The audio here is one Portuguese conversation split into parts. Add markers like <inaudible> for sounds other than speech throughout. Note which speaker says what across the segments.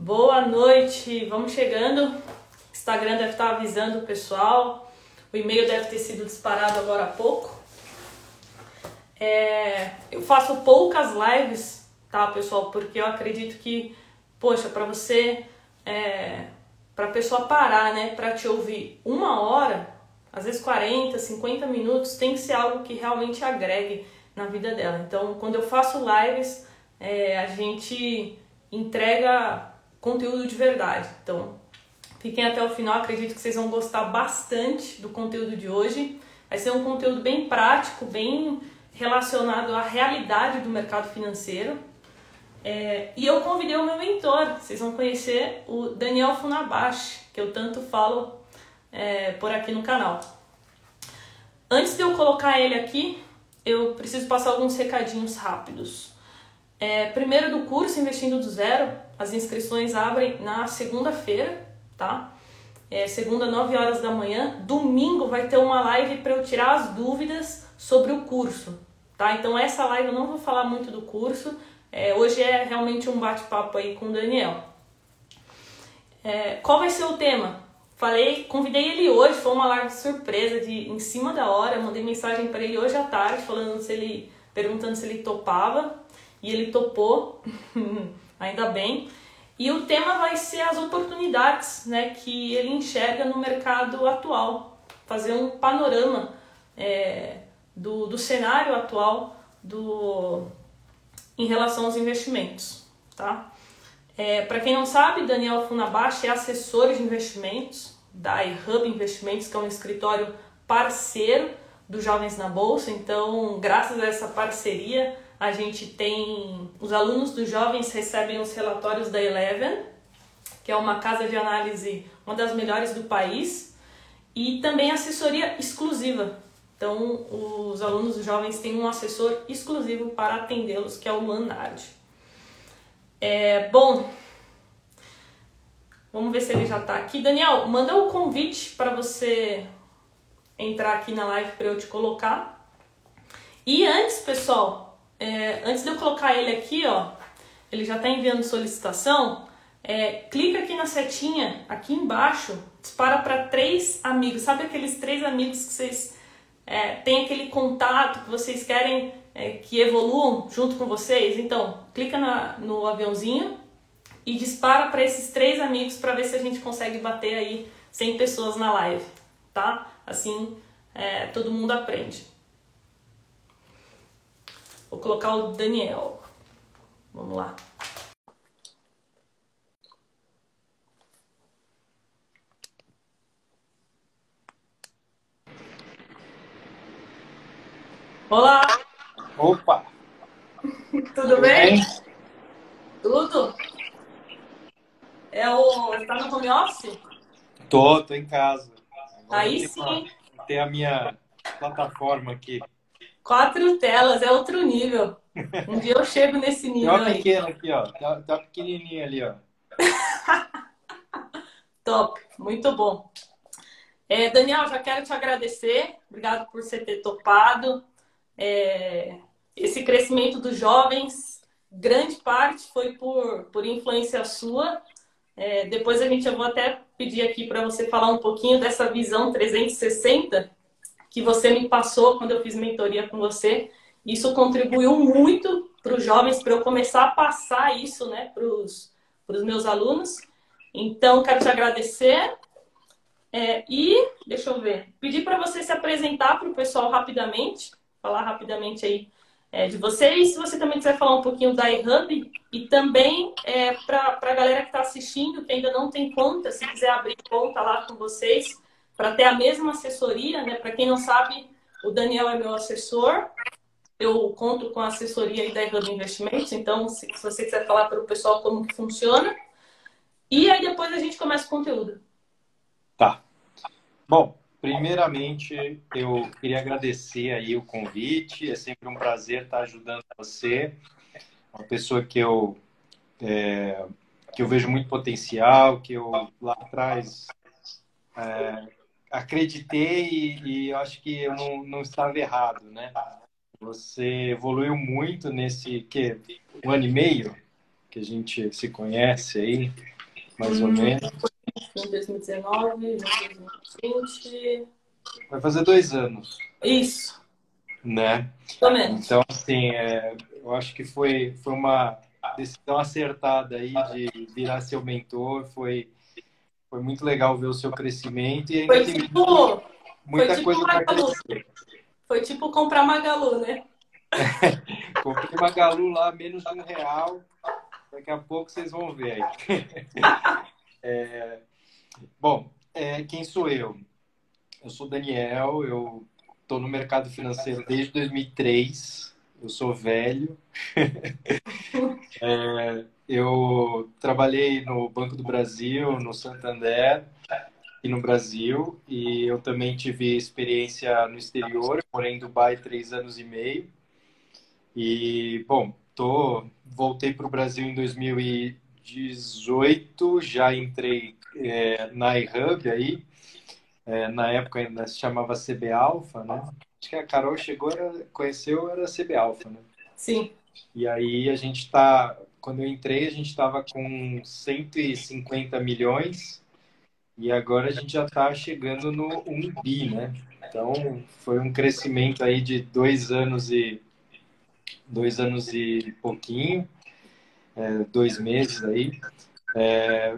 Speaker 1: Boa noite, vamos chegando. O Instagram deve estar avisando o pessoal. O e-mail deve ter sido disparado agora há pouco. É, eu faço poucas lives, tá, pessoal? Porque eu acredito que, poxa, para você, é, para pessoa parar, né, para te ouvir uma hora, às vezes 40, 50 minutos, tem que ser algo que realmente agregue na vida dela. Então, quando eu faço lives, é, a gente entrega conteúdo de verdade. Então, fiquem até o final, acredito que vocês vão gostar bastante do conteúdo de hoje. Vai ser um conteúdo bem prático, bem relacionado à realidade do mercado financeiro. É, e eu convidei o meu mentor, vocês vão conhecer o Daniel Funabashi, que eu tanto falo é, por aqui no canal. Antes de eu colocar ele aqui, eu preciso passar alguns recadinhos rápidos. É, primeiro do curso Investindo do Zero, as inscrições abrem na segunda-feira, tá? É, segunda, 9 horas da manhã. Domingo vai ter uma live para eu tirar as dúvidas sobre o curso, tá? Então essa live eu não vou falar muito do curso. É, hoje é realmente um bate-papo aí com o Daniel. É, qual vai ser o tema? Falei, convidei ele hoje, foi uma live surpresa de em cima da hora, mandei mensagem para ele hoje à tarde falando se ele perguntando se ele topava e ele topou, <laughs> ainda bem. E o tema vai ser as oportunidades né, que ele enxerga no mercado atual, fazer um panorama é, do, do cenário atual do, em relação aos investimentos. Tá? É, Para quem não sabe, Daniel Funabashi é assessor de investimentos da iHub Investimentos, que é um escritório parceiro dos Jovens na Bolsa. Então, graças a essa parceria, a gente tem os alunos dos jovens recebem os relatórios da Eleven, que é uma casa de análise, uma das melhores do país, e também assessoria exclusiva. Então, os alunos dos jovens têm um assessor exclusivo para atendê-los, que é o Manard. É, bom, vamos ver se ele já está aqui. Daniel, manda o um convite para você entrar aqui na live para eu te colocar. E antes, pessoal, é, antes de eu colocar ele aqui, ó, ele já está enviando solicitação. É, clica aqui na setinha, aqui embaixo, dispara para três amigos. Sabe aqueles três amigos que vocês é, têm aquele contato que vocês querem é, que evoluam junto com vocês? Então, clica na, no aviãozinho e dispara para esses três amigos para ver se a gente consegue bater aí 100 pessoas na live, tá? Assim, é, todo mundo aprende. Vou colocar o Daniel. Vamos lá. Olá!
Speaker 2: Opa!
Speaker 1: Tudo, Tudo bem? bem? Tudo? É o. Tá no home office?
Speaker 2: Tô, tô em casa.
Speaker 1: Agora Aí sim.
Speaker 2: Tem a minha plataforma aqui.
Speaker 1: Quatro telas, é outro nível. Um dia eu chego nesse nível
Speaker 2: Tem uma pequena aqui, ó. Tá, tá pequenininha ali, ó. <laughs>
Speaker 1: Top, muito bom. É, Daniel, já quero te agradecer. Obrigado por você ter topado. É, esse crescimento dos jovens, grande parte foi por, por influência sua. É, depois a gente, eu vou até pedir aqui para você falar um pouquinho dessa visão 360 que você me passou quando eu fiz mentoria com você. Isso contribuiu muito para os jovens, para eu começar a passar isso né, para os meus alunos. Então, quero te agradecer. É, e, deixa eu ver, pedir para você se apresentar para o pessoal rapidamente, falar rapidamente aí é, de você. E se você também quiser falar um pouquinho da iHub e também é, para a galera que está assistindo, que ainda não tem conta, se quiser abrir conta lá com vocês, para ter a mesma assessoria, né? Para quem não sabe, o Daniel é meu assessor. Eu conto com a assessoria aí da Hub Investimentos, então se, se você quiser falar para o pessoal como que funciona. E aí depois a gente começa o conteúdo.
Speaker 2: Tá. Bom, primeiramente eu queria agradecer aí o convite. É sempre um prazer estar ajudando você. Uma pessoa que eu é, que eu vejo muito potencial, que eu lá atrás é, acreditei e, e acho que eu não, não estava errado, né? Você evoluiu muito nesse que um ano e meio que a gente se conhece aí. mais hum, ou menos.
Speaker 1: Em 2019, 2020.
Speaker 2: Vai fazer dois anos.
Speaker 1: Isso.
Speaker 2: Né?
Speaker 1: Também.
Speaker 2: Então, assim, é, eu acho que foi, foi uma decisão acertada aí de virar seu mentor. Foi, foi muito legal ver o seu crescimento e ainda
Speaker 1: foi
Speaker 2: tem
Speaker 1: tipo,
Speaker 2: muita
Speaker 1: tipo
Speaker 2: coisa para crescer.
Speaker 1: Foi tipo comprar Magalu, né? <laughs>
Speaker 2: Comprei Magalu lá, menos de um real. Daqui a pouco vocês vão ver aí. <laughs> é, bom, é, quem sou eu? Eu sou Daniel, eu estou no mercado financeiro desde 2003. Eu sou velho. <laughs> é, eu trabalhei no Banco do Brasil, no Santander e no Brasil. E eu também tive experiência no exterior. morei em Dubai três anos e meio. E, bom, tô, voltei para o Brasil em 2018, já entrei é, na iHub aí, é, na época ainda se chamava CB Alpha, né? Acho que a Carol chegou, era, conheceu, era CB Alpha, né?
Speaker 1: Sim.
Speaker 2: E aí a gente está, quando eu entrei, a gente estava com 150 milhões e agora a gente já está chegando no 1 bi, né? Então foi um crescimento aí de dois anos e dois anos e pouquinho, é, dois meses aí, é,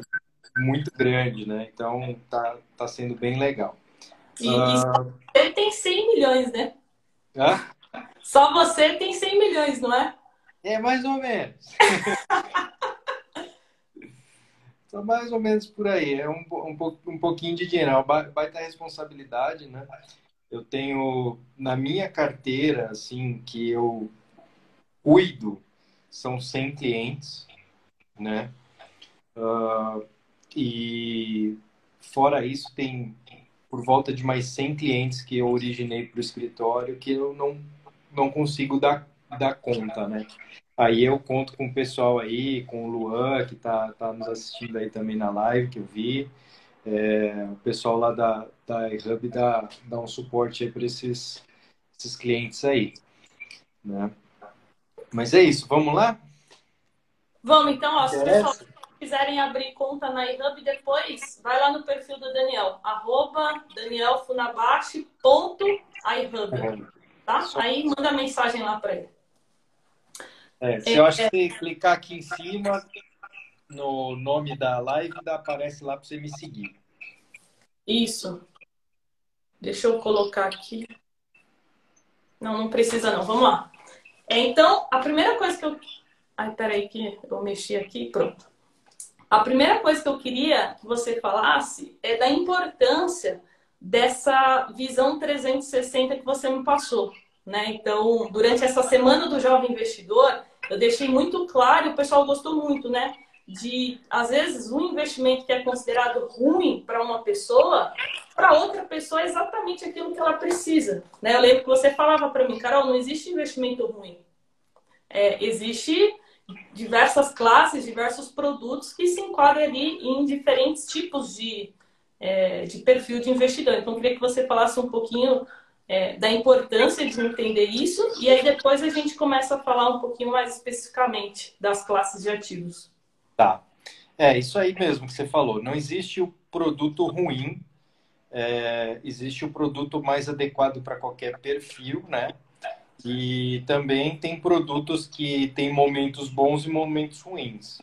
Speaker 2: muito grande, né? Então tá, tá sendo bem legal.
Speaker 1: E, uh... ele tem 100 milhões, né?
Speaker 2: Hã?
Speaker 1: Só você tem 100 milhões, não é?
Speaker 2: É mais ou menos. <laughs> Só mais ou menos por aí. É um, um, um pouquinho de dinheiro. É uma baita responsabilidade, né? Eu tenho na minha carteira, assim, que eu cuido são 100 clientes, né? Uh, e fora isso, tem por volta de mais 100 clientes que eu originei para o escritório que eu não, não consigo dar, dar conta, né? Aí eu conto com o pessoal aí, com o Luan, que está tá nos assistindo aí também na live, que eu vi. É, o pessoal lá da, da Hub dá, dá um suporte aí para esses, esses clientes aí, né? Mas é isso, vamos lá?
Speaker 1: Vamos, então, ó, se os pessoal quiserem abrir conta na iHub depois, vai lá no perfil do Daniel, arroba danielfunabashi.ihub, tá? Aí manda mensagem lá para ele.
Speaker 2: É, se é, eu acho é... que você clicar aqui em cima, no nome da live, aparece lá para você me seguir.
Speaker 1: Isso. Deixa eu colocar aqui. Não, não precisa não. Vamos lá. Então, a primeira coisa que eu. Ai, peraí, que eu mexi aqui, pronto. A primeira coisa que eu queria que você falasse é da importância dessa visão 360 que você me passou. Né? Então, durante essa semana do jovem investidor, eu deixei muito claro, e o pessoal gostou muito, né? De, às vezes, um investimento que é considerado ruim para uma pessoa, para outra pessoa é exatamente aquilo que ela precisa. Né? Eu lembro que você falava para mim, Carol, não existe investimento ruim. É, existe diversas classes, diversos produtos que se enquadram ali em diferentes tipos de, é, de perfil de investidor. Então, eu queria que você falasse um pouquinho é, da importância de entender isso e aí depois a gente começa a falar um pouquinho mais especificamente das classes de ativos.
Speaker 2: Tá. É isso aí mesmo que você falou. Não existe o produto ruim é, existe o produto mais adequado para qualquer perfil, né? E também tem produtos que têm momentos bons e momentos ruins.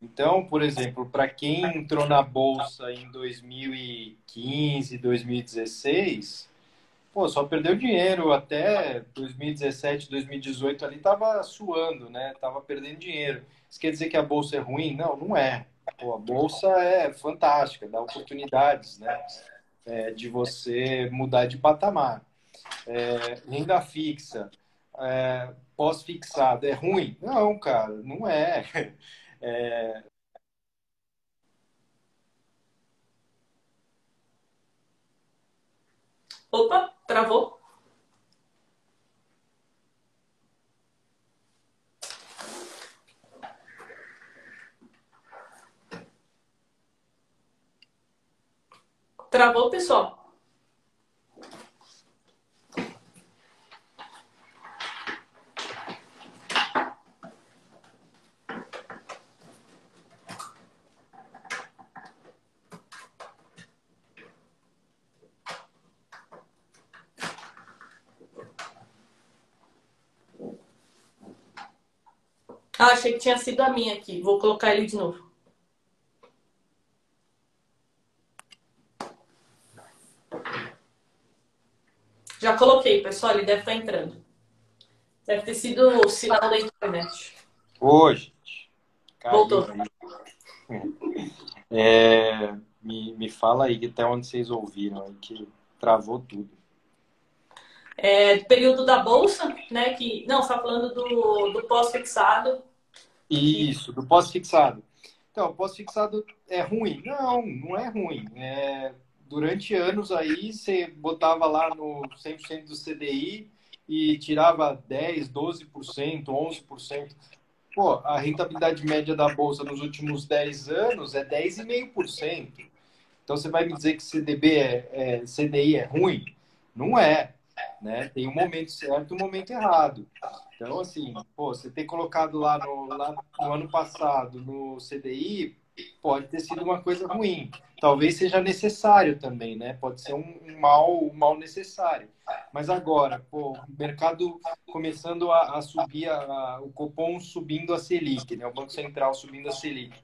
Speaker 2: Então, por exemplo, para quem entrou na bolsa em 2015, 2016, pô, só perdeu dinheiro até 2017, 2018 ali tava suando, né? Tava perdendo dinheiro. Isso quer dizer que a bolsa é ruim? Não, não é. Pô, a bolsa é fantástica, dá oportunidades, né? é, de você mudar de patamar. É, renda fixa, é, pós-fixado, é ruim? Não, cara, não é. <laughs> é...
Speaker 1: Opa, travou? Travou, pessoal? Ah, achei que tinha sido a minha aqui. Vou colocar ele de novo. Já coloquei, pessoal. Ele deve estar entrando. Deve ter sido o sinal da internet.
Speaker 2: Hoje.
Speaker 1: Voltou. <laughs>
Speaker 2: É, me, me fala aí até onde vocês ouviram aí que travou tudo.
Speaker 1: É, período da bolsa, né? Que não, está falando do, do pós-fixado.
Speaker 2: Isso, do pós-fixado. Então, pós-fixado é ruim? Não, não é ruim. É, durante anos aí, você botava lá no 100% do CDI e tirava 10, 12%, 11%. Pô, a rentabilidade média da bolsa nos últimos 10 anos é 10,5%. Então você vai me dizer que CDB é, é, CDI é ruim? Não é. Né? Tem um momento certo e um momento errado. Então, assim, pô, você ter colocado lá no, lá no ano passado no CDI pode ter sido uma coisa ruim. Talvez seja necessário também, né? Pode ser um, mal, um mal necessário. Mas agora, pô, o mercado começando a, a subir, a, o Copom subindo a Selic, né? O Banco Central subindo a Selic.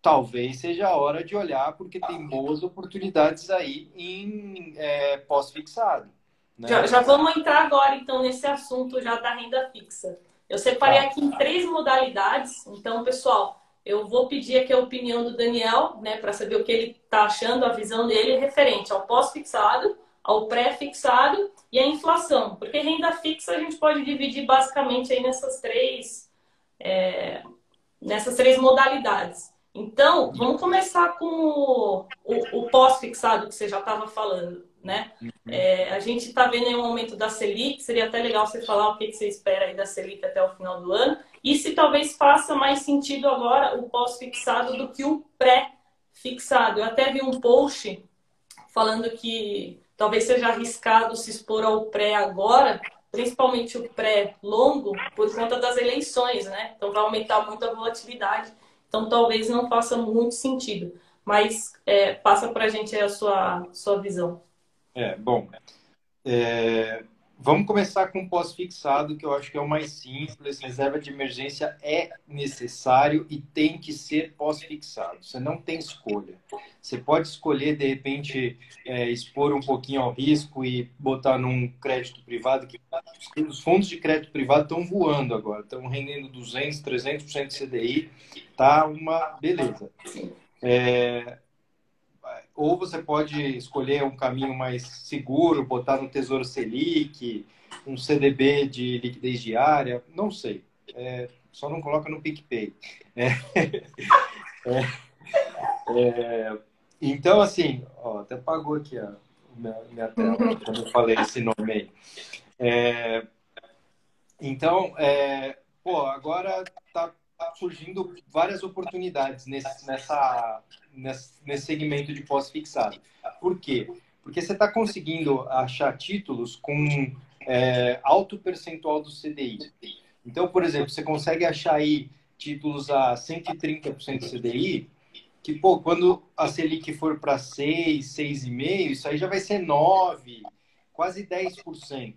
Speaker 2: Talvez seja a hora de olhar, porque tem boas oportunidades aí em é, pós-fixado.
Speaker 1: Né? Já, já, vamos entrar agora, então, nesse assunto já da renda fixa. Eu separei tá. aqui em três modalidades. Então, pessoal, eu vou pedir aqui a opinião do Daniel, né, para saber o que ele está achando, a visão dele referente ao pós-fixado, ao pré-fixado e à inflação. Porque renda fixa a gente pode dividir basicamente aí nessas três, é, nessas três modalidades. Então, vamos começar com o, o, o pós-fixado que você já estava falando, né? É, a gente está vendo aí um aumento da Selic, seria até legal você falar o que, que você espera aí da Selic até o final do ano. E se talvez faça mais sentido agora o pós-fixado do que o pré-fixado. Eu até vi um post falando que talvez seja arriscado se expor ao pré agora, principalmente o pré longo, por conta das eleições, né? Então vai aumentar muito a volatilidade. Então talvez não faça muito sentido. Mas é, passa para a gente a sua, sua visão.
Speaker 2: É, bom. É, Vamos começar com o pós-fixado, que eu acho que é o mais simples. Reserva de emergência é necessário e tem que ser pós-fixado. Você não tem escolha. Você pode escolher, de repente, é, expor um pouquinho ao risco e botar num crédito privado. que Os fundos de crédito privado estão voando agora, estão rendendo 200, 300% de CDI. Tá uma beleza. É, ou você pode escolher um caminho mais seguro, botar no Tesouro Selic, um CDB de liquidez diária, não sei. É, só não coloca no PicPay. É, <laughs> é, é, então, assim, ó, até pagou aqui a minha, minha tela quando eu falei esse nome aí. É, então, é, pô, agora tá surgindo várias oportunidades nesse, nessa, nesse segmento de pós-fixado. Por quê? Porque você está conseguindo achar títulos com é, alto percentual do CDI. Então, por exemplo, você consegue achar aí títulos a 130% do CDI, que, pô, quando a Selic for para 6, 6,5, isso aí já vai ser 9, quase 10%,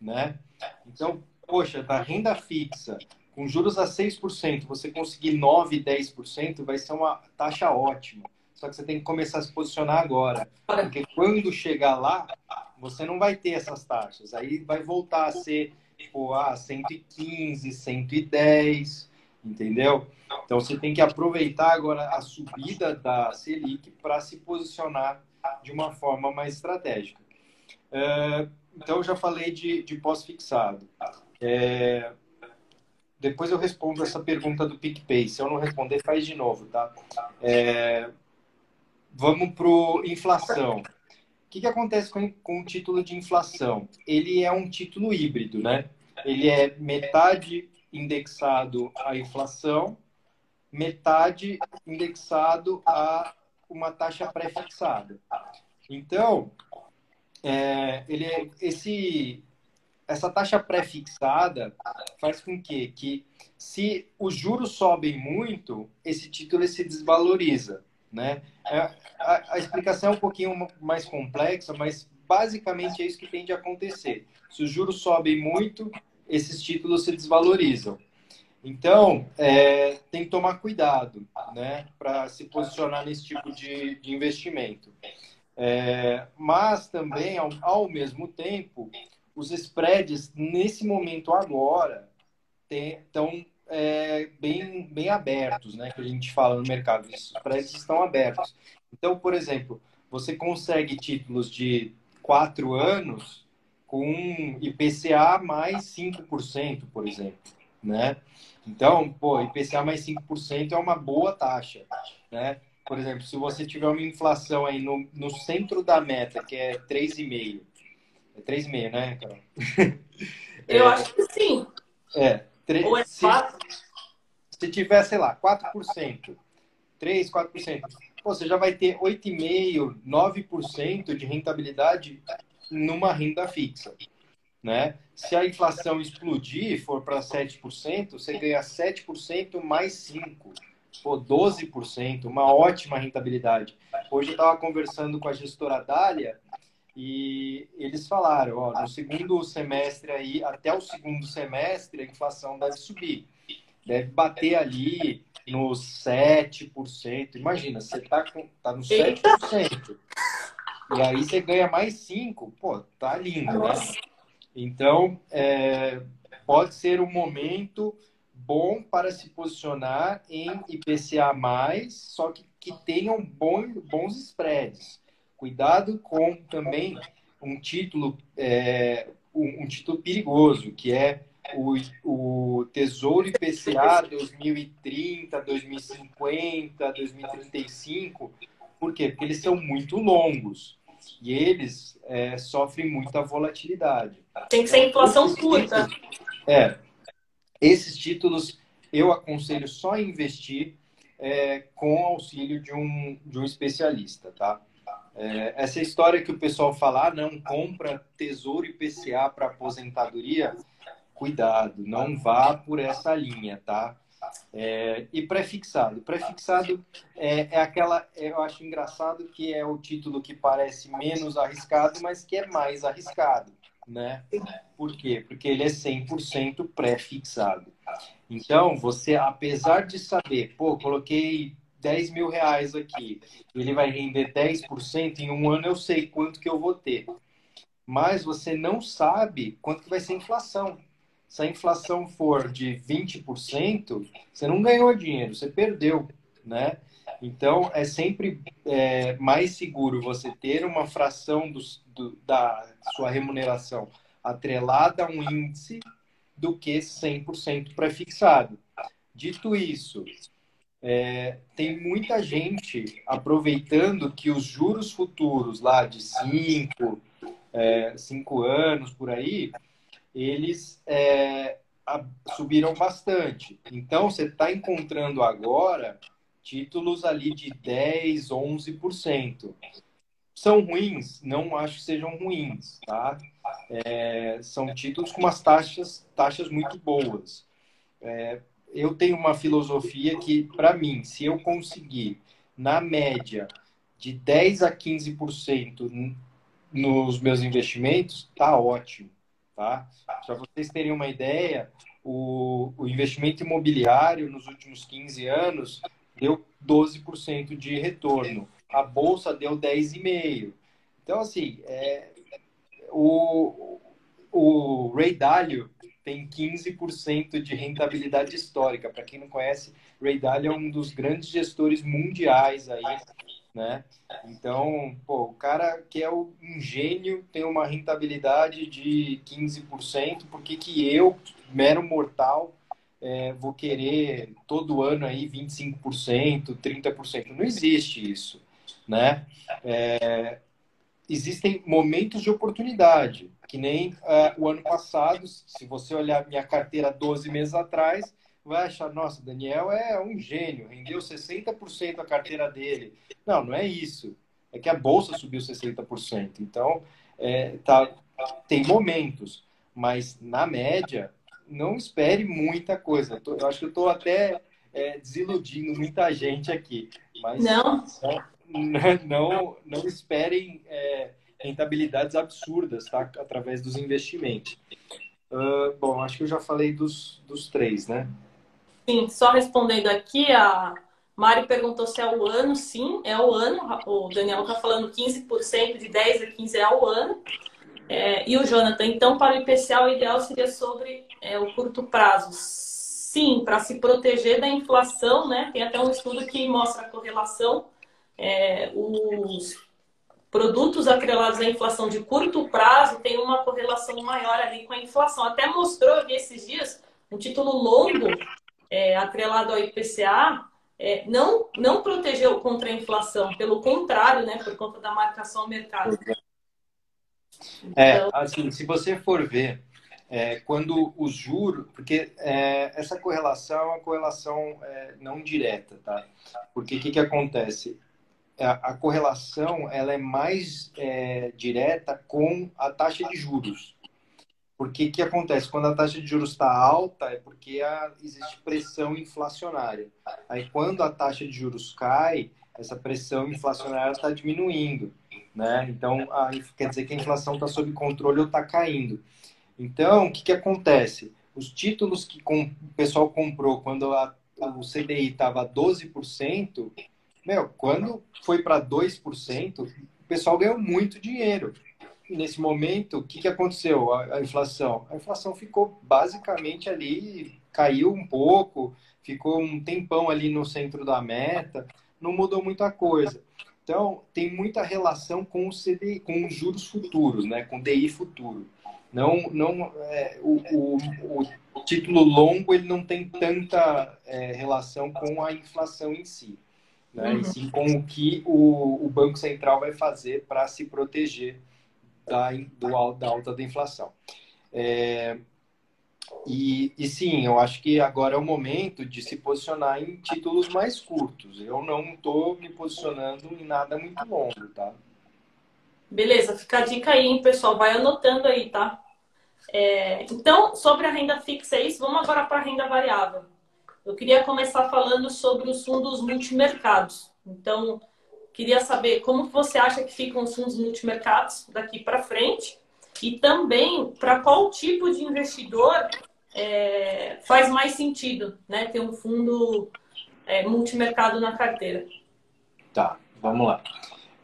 Speaker 2: né? Então, poxa, da renda fixa, com juros a 6%, você conseguir 9, 10%, vai ser uma taxa ótima. Só que você tem que começar a se posicionar agora. Porque quando chegar lá, você não vai ter essas taxas. Aí vai voltar a ser, tipo, ah, 115, 110, entendeu? Então você tem que aproveitar agora a subida da Selic para se posicionar de uma forma mais estratégica. É, então eu já falei de, de pós-fixado. É, depois eu respondo essa pergunta do PicPay. Se eu não responder, faz de novo, tá? É, vamos para inflação. O que, que acontece com, com o título de inflação? Ele é um título híbrido, né? Ele é metade indexado à inflação, metade indexado a uma taxa pré-fixada. Então, é, ele é, esse essa taxa pré-fixada faz com que, que se os juros sobem muito, esse título se desvaloriza. Né? É, a, a, explicação é um pouquinho mais complexa, mas basicamente é isso que tende a acontecer. Se os juros sobem muito, esses títulos se desvalorizam. Então, é, tem que tomar cuidado né, para se posicionar nesse tipo de, de investimento. É, mas também, ao, ao, mesmo tempo, os spreads, nesse momento agora, estão é, bem, bem abertos, né, que a gente fala no mercado. Os spreads estão abertos. Então, por exemplo, você consegue títulos de quatro anos com IPCA mais 5%, por exemplo, né? Então, pô, IPCA mais 5% é uma boa taxa, né? Por exemplo, se você tiver uma inflação aí no, no centro da meta, que é 3,5%, é 3,5%, né, Carol? <laughs>
Speaker 1: Eu é, acho que sim.
Speaker 2: É. 3, Ou é 4? Se, se tiver, sei lá, 4%, 3, 4%, pô, você já vai ter 8,5%, 9% de rentabilidade numa renda fixa né? Se a inflação explodir, for para 7%, você ganha 7% mais 5%, pô, 12%, uma ótima rentabilidade. Hoje eu estava conversando com a gestora Dália e eles falaram, ó, no segundo semestre aí, até o segundo semestre, a inflação deve subir. Deve bater ali nos 7%. Imagina, você está tá no 7%. E aí você ganha mais 5%. Pô, tá lindo, né? Então, é, pode ser um momento bom para se posicionar em IPCA+, só que, que tenham bom, bons spreads. Cuidado com também um título, é, um, um, título perigoso, que é o, o Tesouro IPCA 2030, 2050, 2035. Por quê? Porque eles são muito longos e eles é, sofrem muita volatilidade.
Speaker 1: Tem que ser inflação curta.
Speaker 2: É. Esses títulos eu aconselho só investir é, com auxílio de um, de um especialista, tá? É, essa história que o pessoal fala, ah, não compra tesouro e PCA para aposentadoria, cuidado, não vá por essa linha, tá? É, e pré-fixado. Pré-fixado é, é, aquela, eu acho engraçado que é o título que parece menos arriscado, mas que é mais arriscado, né? Por quê? Porque ele é 100% pré-fixado. Então, você, apesar de saber, pô, coloquei 10 mil reais aqui, ele vai render 10%, em um ano eu sei quanto que eu vou ter. Mas você não sabe quanto que vai ser a inflação se a inflação for de 20%, você não ganhou dinheiro, você perdeu, né? Então, é sempre é, mais seguro você ter uma fração do, do, da sua remuneração atrelada a um índice do que 100% pré-fixado. Dito isso, é, tem muita gente aproveitando que os juros futuros lá de 5 é, cinco anos por aí, eles é, subiram bastante. Então, você está encontrando agora títulos ali de 10%, 11%. São ruins? Não acho que sejam ruins, tá? É, são títulos com umas taxas, taxas muito boas. É, eu tenho uma filosofia que, para mim, se eu conseguir, na média, de 10 a 15% nos meus investimentos, tá ótimo. Tá? Para vocês terem uma ideia, o, o investimento imobiliário nos últimos 15 anos deu 12% de retorno. A bolsa deu 10,5%. Então, assim, é, o, o Ray Dalio tem 15% de rentabilidade histórica. Para quem não conhece, Ray Dalio é um dos grandes gestores mundiais aí né? Então, pô, o cara que é um gênio tem uma rentabilidade de 15%, por que, que eu, mero mortal, é, vou querer todo ano aí 25%, 30%? Não existe isso, né? É, existem momentos de oportunidade, que nem é, o ano passado, se você olhar minha carteira 12 meses atrás, vai achar, nossa, Daniel é um gênio, rendeu 60% a carteira dele. Não, não é isso. É que a bolsa subiu 60%. Então, é, tá, tem momentos, mas na média, não espere muita coisa. Eu acho que eu estou até é, desiludindo muita gente aqui. Mas
Speaker 1: não,
Speaker 2: não, não esperem é, rentabilidades absurdas tá? através dos investimentos. Uh, bom, acho que eu já falei dos, dos três, né?
Speaker 1: Sim, só respondendo aqui, a Mari perguntou se é o ano. Sim, é o ano. O Daniel está falando 15%, de 10 a 15 é o ano. É, e o Jonathan, então, para o IPCA, o ideal seria sobre é, o curto prazo. Sim, para se proteger da inflação, né? Tem até um estudo que mostra a correlação. É, os produtos atrelados à inflação de curto prazo têm uma correlação maior ali com a inflação. Até mostrou esses dias um título longo é, atrelado ao IPCA é, não, não protegeu contra a inflação, pelo contrário, né, por conta da marcação ao mercado.
Speaker 2: É, então... assim, se você for ver, é, quando os juros, porque é, essa correlação é uma correlação é, não direta, tá? Porque o que, que acontece? A, a, correlação ela é mais é, direta com a taxa de juros. Porque o que acontece? Quando a taxa de juros está alta, é porque a, existe pressão inflacionária. Aí, quando a taxa de juros cai, essa pressão inflacionária está diminuindo. Né? Então, a, quer dizer que a inflação está sob controle ou está caindo. Então, o que, que acontece? Os títulos que com, o pessoal comprou quando a, o CDI estava 12%, meu, quando foi para 2%, o pessoal ganhou muito dinheiro nesse momento, o que, que aconteceu? A, a, inflação? A inflação ficou basicamente ali, caiu um pouco, ficou um tempão ali no centro da meta, não mudou muita coisa. Então, tem muita relação com o CDI, com os juros futuros, né? com o DI futuro. Não, não, é, o, o, o, título longo ele não tem tanta é, relação com a inflação em si, né? Uhum. E sim com o que o, o Banco Central vai fazer para se proteger da, do, da alta da inflação. É, e, e sim, eu acho que agora é o momento de se posicionar em títulos mais curtos. Eu não estou me posicionando em nada muito longo, tá?
Speaker 1: Beleza, fica a dica aí, hein, pessoal. Vai anotando aí, tá? É, então, sobre a renda fixa é isso. Vamos agora para a renda variável. Eu queria começar falando sobre os fundos multimercados. Então, Queria saber como você acha que ficam os fundos multimercados daqui para frente e também para qual tipo de investidor é, faz mais sentido né, ter um fundo é, multimercado na carteira.
Speaker 2: Tá, vamos lá.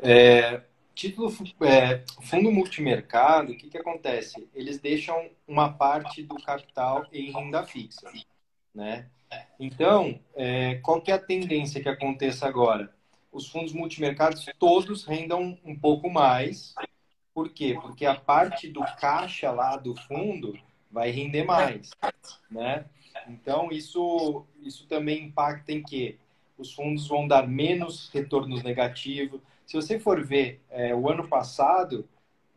Speaker 2: É, título é, fundo multimercado, o que, que acontece? Eles deixam uma parte do capital em renda fixa, né? Então, é, qual que é a tendência que aconteça agora? os fundos multimercados todos rendam um pouco mais. Por quê? Porque a parte do caixa lá do fundo vai render mais, né? Então, isso, isso também impacta em que os fundos vão dar menos retornos negativos. Se você for ver é, o ano passado,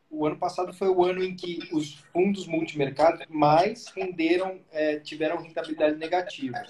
Speaker 2: o ano passado foi o ano em que os fundos multimercados mais renderam, é, tiveram rentabilidade negativa.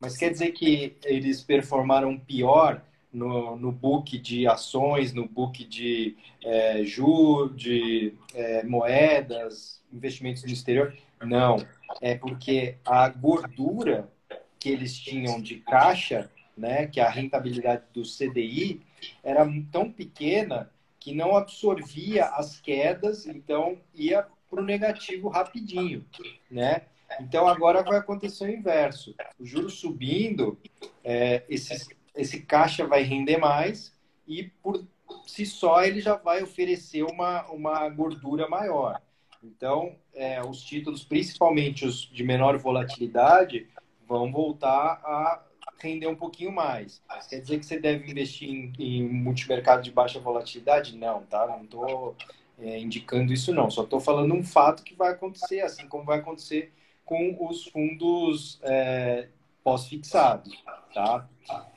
Speaker 2: Mas quer dizer que eles performaram pior no, no book de ações, no book de é, juros, de é, moedas, investimentos no exterior. Não, é porque a gordura que eles tinham de caixa, né, que é a rentabilidade do CDI, era tão pequena que não absorvia as quedas, então ia para o negativo rapidinho, né? Então agora vai acontecer o inverso. O juro subindo, é, esses esse caixa vai render mais e por si só ele já vai oferecer uma, uma gordura maior. Então, é, os títulos, principalmente os de menor volatilidade, vão voltar a render um pouquinho mais. Quer dizer que você deve investir em, em multimercado de baixa volatilidade? Não, tá? Não estou é, indicando isso, não. Só estou falando um fato que vai acontecer, assim como vai acontecer com os fundos é, pós-fixados, tá?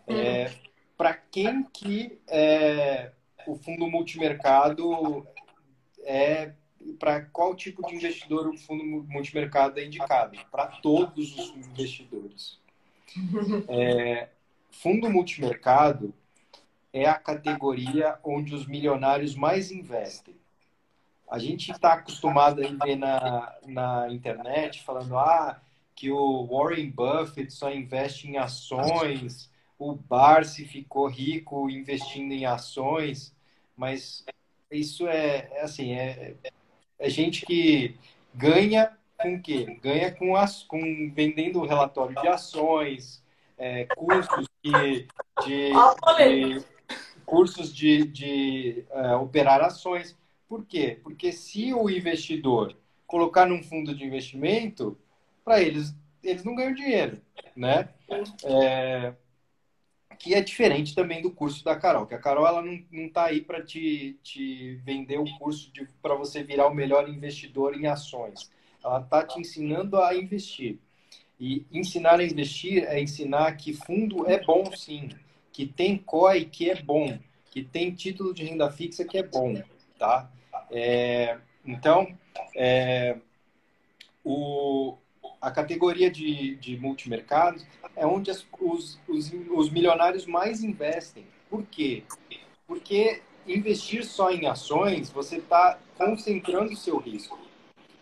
Speaker 2: É, para quem que é, o fundo multimercado é para qual tipo de investidor o fundo multimercado é indicado? Para todos os investidores. É, fundo multimercado é a categoria onde os milionários mais investem. A gente está acostumado a ver na, na internet falando ah, que o Warren Buffett só investe em ações, o Barsi ficou rico investindo em ações, mas isso é, é assim, é, é gente que ganha com o quê? Ganha com, as, com vendendo relatório de ações, é, cursos de, de, de, cursos de, de é, operar ações. Por quê? Porque se o investidor colocar num fundo de investimento, para eles, eles não ganham dinheiro, né? É, que é diferente também do curso da Carol, que a Carol ela não, não tá aí para te, te vender o curso para você virar o melhor investidor em ações. Ela tá te ensinando a investir. E ensinar a investir é ensinar que fundo é bom sim, que tem COI que é bom, que tem título de renda fixa que é bom, tá? É, então, é, o, a categoria de, de multimercados é onde as, os, os, os milionários mais investem. Por quê? Porque investir só em ações, você está concentrando o seu risco.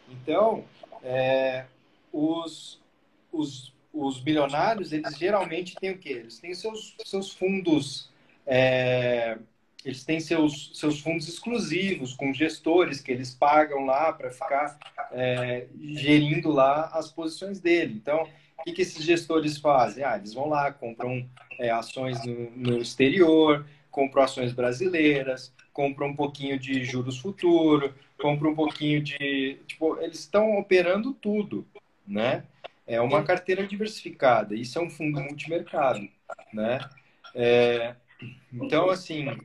Speaker 2: Então, é, os, os, os bilionários, eles geralmente têm o quê? Eles têm seus, seus fundos, é, eles têm seus, seus fundos exclusivos, com gestores que eles pagam lá para ficar é, gerindo lá as posições dele. Então, o que, que esses gestores fazem? Ah, eles vão lá, compram é, ações no, no exterior, compram ações brasileiras, compram um pouquinho de juros futuro, compram um pouquinho de. Tipo, eles estão operando tudo, né? É uma carteira diversificada. Isso é um fundo multimercado, né? É, então, assim,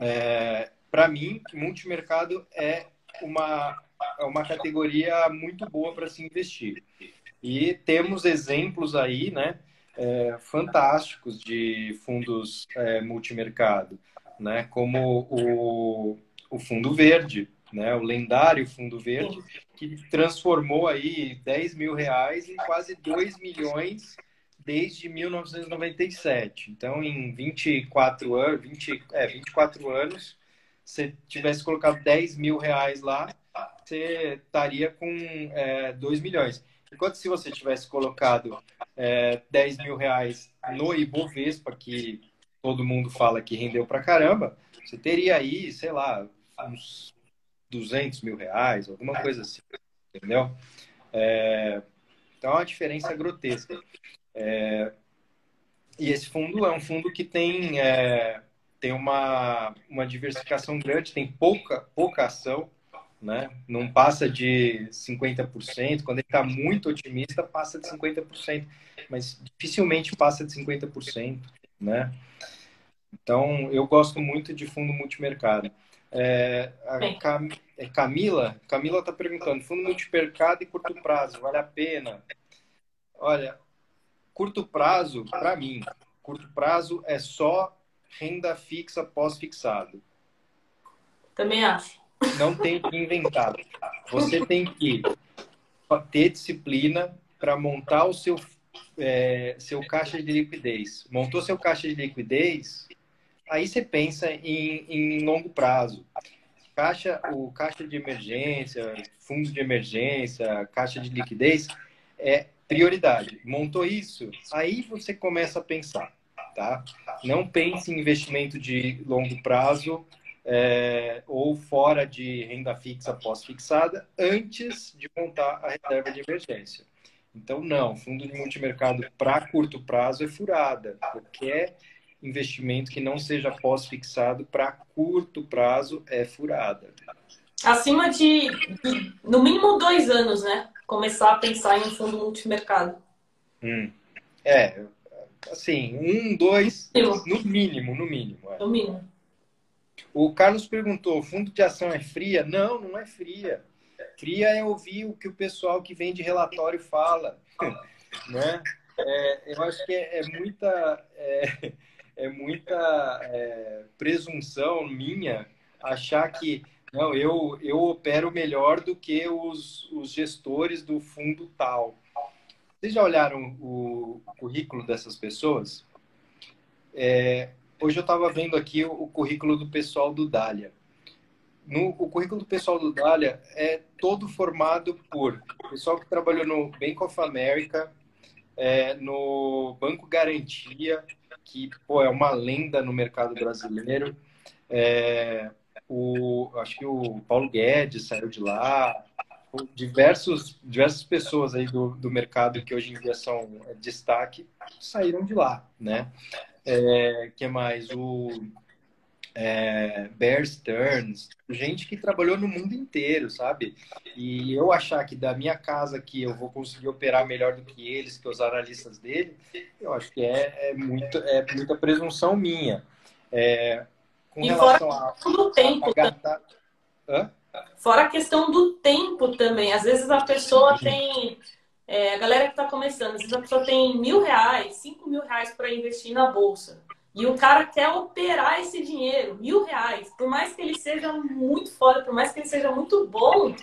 Speaker 2: é, para mim, multimercado é uma, é uma categoria muito boa para se investir. E temos exemplos aí, né, é, fantásticos de fundos é, multimercado, né, como o, o Fundo Verde, né, o lendário Fundo Verde, que transformou aí 10 mil reais em quase 2 milhões desde 1997. Então, em 24 anos, 20, é, 24 anos, se tivesse colocado 10 mil reais lá, você estaria com é, 2 milhões. Enquanto se você tivesse colocado é, 10 mil reais no Ibovespa, que todo mundo fala que rendeu pra caramba, você teria aí, sei lá, uns 200 mil reais, alguma coisa assim, entendeu? É, então, é uma diferença grotesca. É, e esse fundo é um fundo que tem, é, tem uma, uma diversificação grande, tem pouca, pouca ação, né? não passa de 50%. Quando ele está muito otimista, passa de 50%, mas dificilmente passa de 50%. Né? Então, eu gosto muito de fundo multimercado. É, Cam... é Camila Camila está perguntando: fundo multimercado e curto prazo, vale a pena? Olha, curto prazo, para mim, curto prazo é só renda fixa pós-fixado.
Speaker 1: Também acho.
Speaker 2: Não tem que inventar. Você tem que ter disciplina para montar o seu, é, seu caixa de liquidez. Montou seu caixa de liquidez, aí você pensa em, em longo prazo. Caixa, o caixa de emergência, fundo de emergência, caixa de liquidez é prioridade. Montou isso, aí você começa a pensar, tá? Não pense em investimento de longo prazo é, ou fora de renda fixa pós-fixada antes de montar a reserva de emergência. Então, não, fundo de multimercado para curto prazo é furada. Qualquer investimento que não seja pós-fixado para curto prazo é furada.
Speaker 1: Acima de, de, no mínimo, dois anos, né? Começar a pensar em um fundo multimercado.
Speaker 2: Hum. É, assim, um, dois, no mínimo, no mínimo. É.
Speaker 1: No mínimo.
Speaker 2: O Carlos perguntou: fundo de ação é fria? Não, não é fria. Fria é ouvir o que o pessoal que vem de relatório fala. <laughs> né? É, eu acho que é, é muita, é, é muita é, presunção minha achar que não, eu, eu opero melhor do que os, os gestores do fundo tal. Vocês já olharam o currículo dessas pessoas? É, hoje eu estava vendo aqui o, o, currículo do pessoal do Dália. No, o currículo do pessoal do Dália é todo formado por pessoal que trabalhou no Bank of America, é, no Banco Garantia, que pô, é uma lenda no mercado brasileiro. É, o, acho que o Paulo Guedes saiu de lá. diversos, diversas pessoas aí do, do mercado que hoje em dia são é, destaque saíram de lá, né? É, que mais? O é, Bear Stearns, gente que trabalhou no mundo inteiro, sabe? E eu achar que da minha casa aqui eu vou conseguir operar melhor do que eles, que os analistas dele, eu acho que é, é, muito, é muita presunção minha. É,
Speaker 1: com e relação fora a, do tempo. A, a, fora a questão do tempo também. Às vezes a pessoa tem. É, a galera que está começando, às vezes a pessoa tem mil reais, cinco mil reais para investir na bolsa. E o cara quer operar esse dinheiro, mil reais. Por mais que ele seja muito foda, por mais que ele seja muito bom,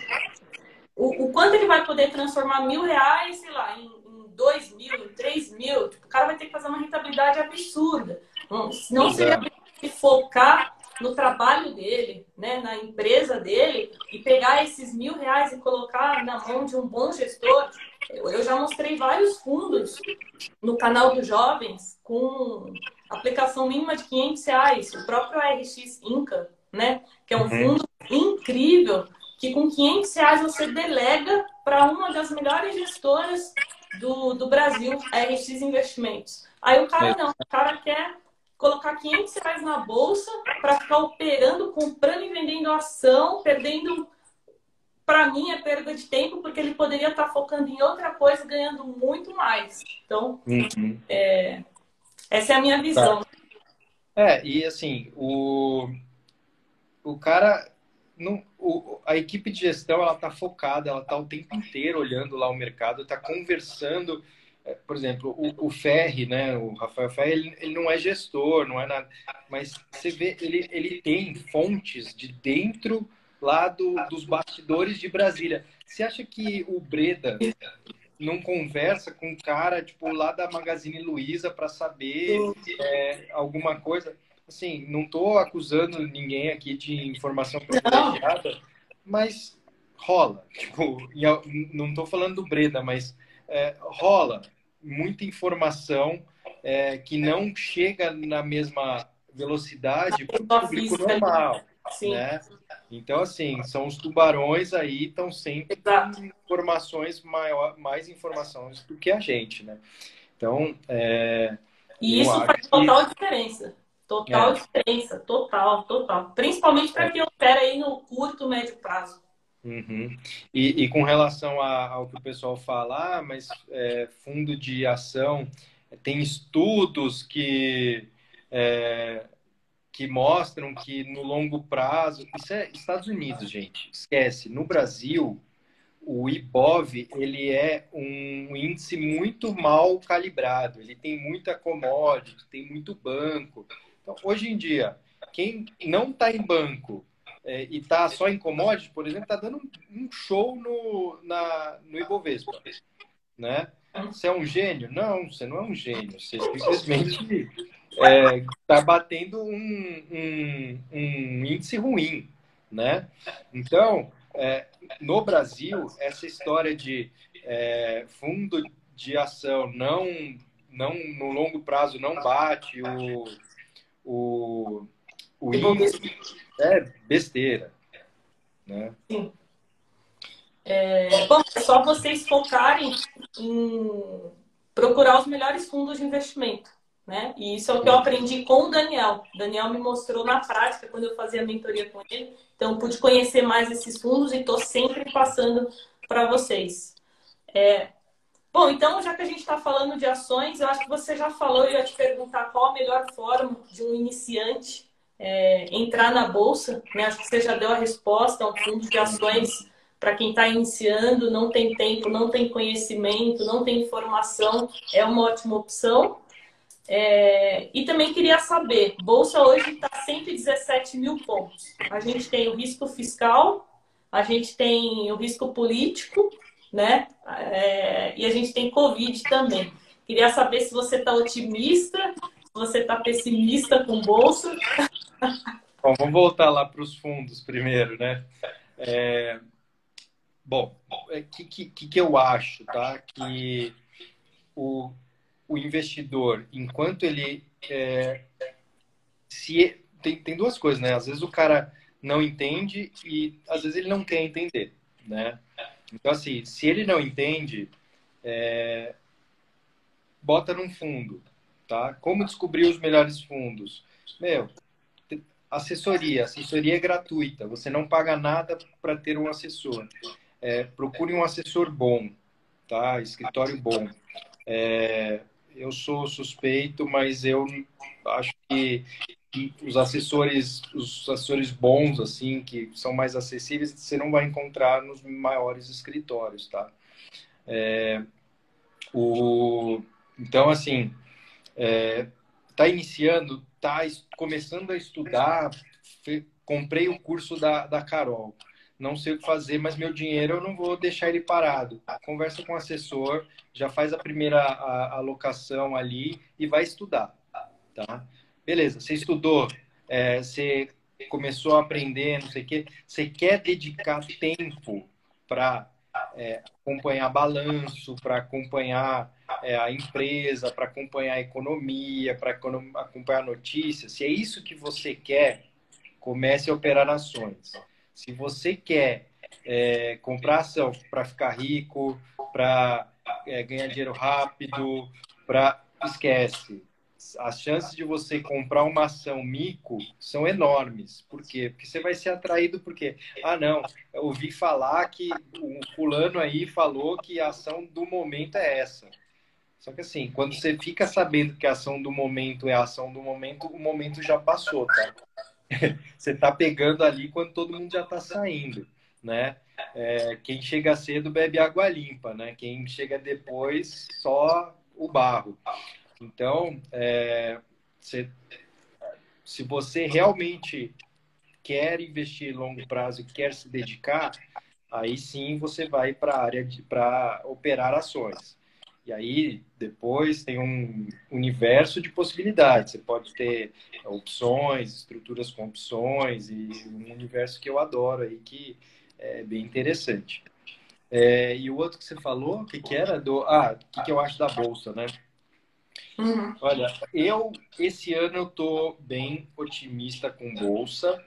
Speaker 1: o, o quanto ele vai poder transformar mil reais, sei lá, em, em dois mil, em três mil, tipo, o cara vai ter que fazer uma rentabilidade absurda. Não, seria focar no trabalho dele, né, na empresa dele, e pegar esses mil reais e colocar na mão de um bom gestor. Eu, eu já mostrei vários fundos no canal dos jovens com aplicação mínima de 500 reais. O próprio RX Inca, né? Que é um uhum. fundo incrível que com 500 reais você delega para uma das melhores gestoras do, do Brasil, a RX Investimentos. Aí o cara não, o cara quer colocar 500 reais na bolsa para ficar operando, comprando e vendendo ação, perdendo. Para mim é perda de tempo, porque ele poderia estar tá focando em outra coisa, ganhando muito mais. Então, uhum. é, essa é a minha visão. Tá.
Speaker 2: É, e assim, o, o cara. Não, o, a equipe de gestão ela está focada, ela está o tempo inteiro olhando lá o mercado, está conversando. É, por exemplo, o, o Ferri, né, o Rafael Ferri, ele, ele, não é gestor, não é nada, mas você vê, ele, ele tem fontes de dentro lá do, dos bastidores de Brasília. Você acha que o Breda não conversa com um cara, tipo, lá da Magazine Luiza para saber é, alguma coisa. Assim, não estou acusando ninguém aqui de informação privilegiada, mas rola. Tipo, não estou falando do Breda, mas é, rola muita informação é, que não chega na mesma velocidade para o público normal. Sim. Né? Então, assim, são os tubarões aí, estão sempre Exato. com informações, maior, mais informações do que a gente, né? Então, é,
Speaker 1: E isso faz total que... diferença. Total é. diferença, total, total. Principalmente para é. quem opera aí no curto, médio prazo.
Speaker 2: Uhum. E, e, com relação a, ao que o pessoal fala, ah, mas é, fundo de ação tem estudos que é, que mostram que no longo prazo, isso é Estados Unidos, gente, esquece. No Brasil, o IBOV ele é um índice muito mal calibrado. Ele tem muita commodity, tem muito banco. Então, hoje em dia, quem não está em banco é, e está só em commodity, por exemplo, está dando um show no, na, no Ibovespa, né? Você é um gênio? Não, você não é um gênio. Você simplesmente está é, tá batendo um, um, um, índice ruim, né? Então, é, no Brasil, essa história de é, fundo de ação não, não no longo prazo não bate o, o, o índice é besteira, né?
Speaker 1: Sim. É, bom, é só vocês focarem em procurar os melhores fundos de investimento. Né? E isso é o que eu aprendi com o Daniel. O Daniel me mostrou na prática quando eu fazia a mentoria com ele. Então, pude conhecer mais esses fundos e estou sempre passando para vocês. É... Bom, então, já que a gente está falando de ações, eu acho que você já falou, eu ia te perguntar qual a melhor forma de um iniciante é, entrar na bolsa. Né? Acho que você já deu a resposta, um fundo de ações para quem está iniciando, não tem tempo, não tem conhecimento, não tem informação, é uma ótima opção. É, e também queria saber, Bolsa hoje está 117 mil pontos. A gente tem o risco fiscal, a gente tem o risco político, né? É, e a gente tem Covid também. Queria saber se você está otimista, se você está pessimista com Bolsa. <laughs>
Speaker 2: Bom, vamos voltar lá para os fundos primeiro, né? É, bom, o é, que, que, que eu acho, tá? Que o, o investidor, enquanto ele é, se tem, tem duas coisas, né? Às vezes o cara não entende e às vezes ele não quer entender, né? Então, assim, se ele não entende, é... bota num fundo, tá? Como descobrir os melhores fundos? Meu, assessoria. Assessoria é gratuita. Você não paga nada para ter um assessor. É, procure um assessor bom, tá? Escritório bom. É, eu sou suspeito, mas eu acho que os assessores, os assessores bons, assim, que são mais acessíveis, você não vai encontrar nos maiores escritórios, tá? É, o, então, assim, é, tá iniciando, tá começando a estudar, comprei o curso da, da Carol, não sei o que fazer, mas meu dinheiro eu não vou deixar ele parado. Conversa com o assessor, já faz a primeira alocação ali e vai estudar, tá? Beleza, você estudou, é, você começou a aprender, não sei o quê, você quer dedicar tempo para é, acompanhar balanço, para acompanhar é, a empresa, para acompanhar a economia, para acompanhar notícias. Se é isso que você quer, comece a operar ações. Se você quer é, comprar ação para ficar rico, para é, ganhar dinheiro rápido, para esquece as chances de você comprar uma ação mico são enormes. Por quê? Porque você vai ser atraído porque, ah, não, eu ouvi falar que o fulano aí falou que a ação do momento é essa. Só que assim, quando você fica sabendo que a ação do momento é a ação do momento, o momento já passou, tá? <laughs> você está pegando ali quando todo mundo já está saindo, né? É, quem chega cedo bebe água limpa, né? Quem chega depois só o barro. Então, é, se, se você realmente quer investir longo prazo e quer se dedicar, aí sim você vai para a área para operar ações. E aí depois tem um universo de possibilidades. Você pode ter opções, estruturas com opções e um universo que eu adoro aí que é bem interessante. É, e o outro que você falou, o que, que era do ah, o que, que eu acho da bolsa, né? Uhum. Olha, eu esse ano eu tô bem otimista com bolsa,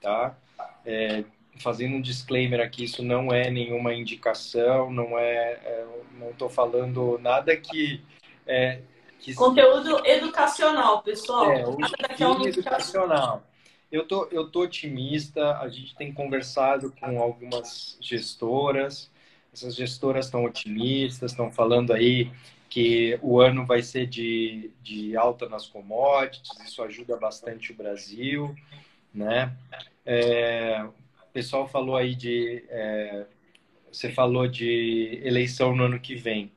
Speaker 2: tá? É, fazendo um disclaimer aqui, isso não é nenhuma indicação, não é, é não estou falando nada que, é,
Speaker 1: que conteúdo educacional, pessoal.
Speaker 2: É, o filme educacional. Eu tô, eu tô otimista. A gente tem conversado com algumas gestoras. Essas gestoras estão otimistas, estão falando aí que o ano vai ser de, de alta nas commodities, isso ajuda bastante o Brasil, né? É, pessoal falou aí de... É, você falou de eleição no ano que vem.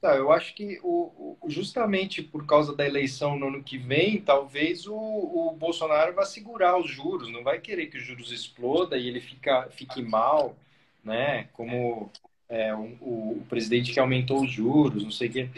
Speaker 2: Tá, eu acho que o, o, justamente por causa da eleição no ano que vem, talvez o, o, Bolsonaro vá segurar os juros, não vai querer que os juros exploda e ele fica, fique mal, né? Como é, o, o, presidente que aumentou os juros, não sei o quê.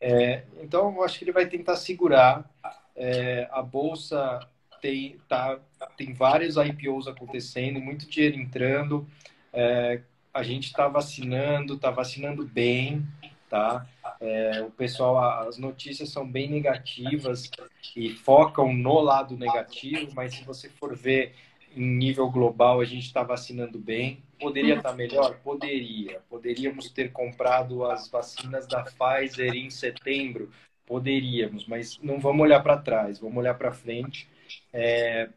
Speaker 2: É, então, eu acho que ele vai tentar segurar. É, a Bolsa tem, tá, tem vários IPOs acontecendo, muito dinheiro entrando. É, a gente está vacinando, está vacinando bem, tá? É, o pessoal, as notícias são bem negativas e focam no lado negativo, mas se você for ver em nível global, a gente está vacinando bem. Poderia estar tá melhor? Poderia. Poderíamos ter comprado as vacinas da Pfizer em setembro? Poderíamos, mas não vamos olhar para trás, vamos olhar para frente. É,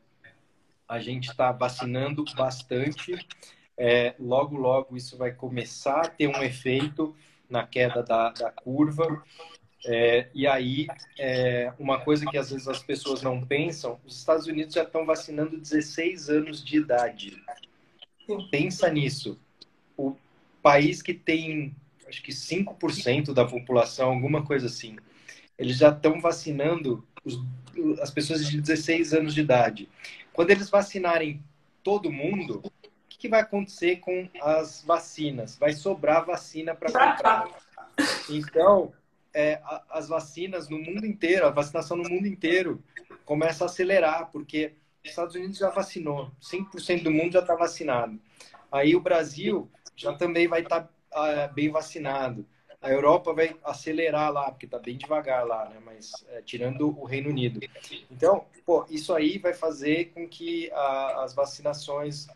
Speaker 2: a gente está vacinando bastante. É, logo, logo isso vai começar a ter um efeito na queda da, da curva. É, e aí, é, uma coisa que às vezes as pessoas não pensam, os Estados Unidos já estão vacinando 16 anos de idade. Pensa nisso. O país que tem, acho que 5% da população, alguma coisa assim, eles já estão vacinando os, as pessoas de 16 anos de idade. Quando eles vacinarem todo mundo, o que, que vai acontecer com as vacinas? Vai sobrar vacina para comprar. Então, é, as vacinas no mundo inteiro, a vacinação no mundo inteiro começa a acelerar, porque os Estados Unidos já vacinou, 5% do mundo já está vacinado. Aí o Brasil já também vai estar tá, uh, bem vacinado. A Europa vai acelerar lá, porque está bem devagar lá, né? Mas é, tirando o Reino Unido. Então, pô, isso aí vai fazer com que a, as vacinações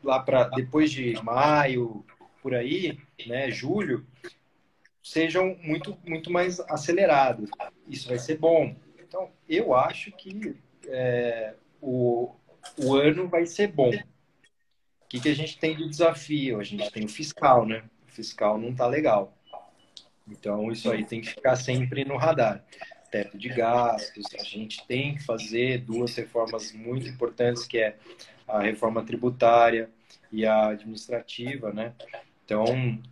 Speaker 2: lá para depois de maio, por aí, né, julho, sejam muito, muito mais acelerados. Isso vai ser bom. Então, eu acho que é, o, o ano vai ser bom. O que, que a gente tem de desafio? A gente tem o fiscal, né? O fiscal não está legal. Então, isso aí tem que ficar sempre no radar. Teto de gastos, a gente tem que fazer duas reformas muito importantes, que é a reforma tributária e a administrativa, né? Então,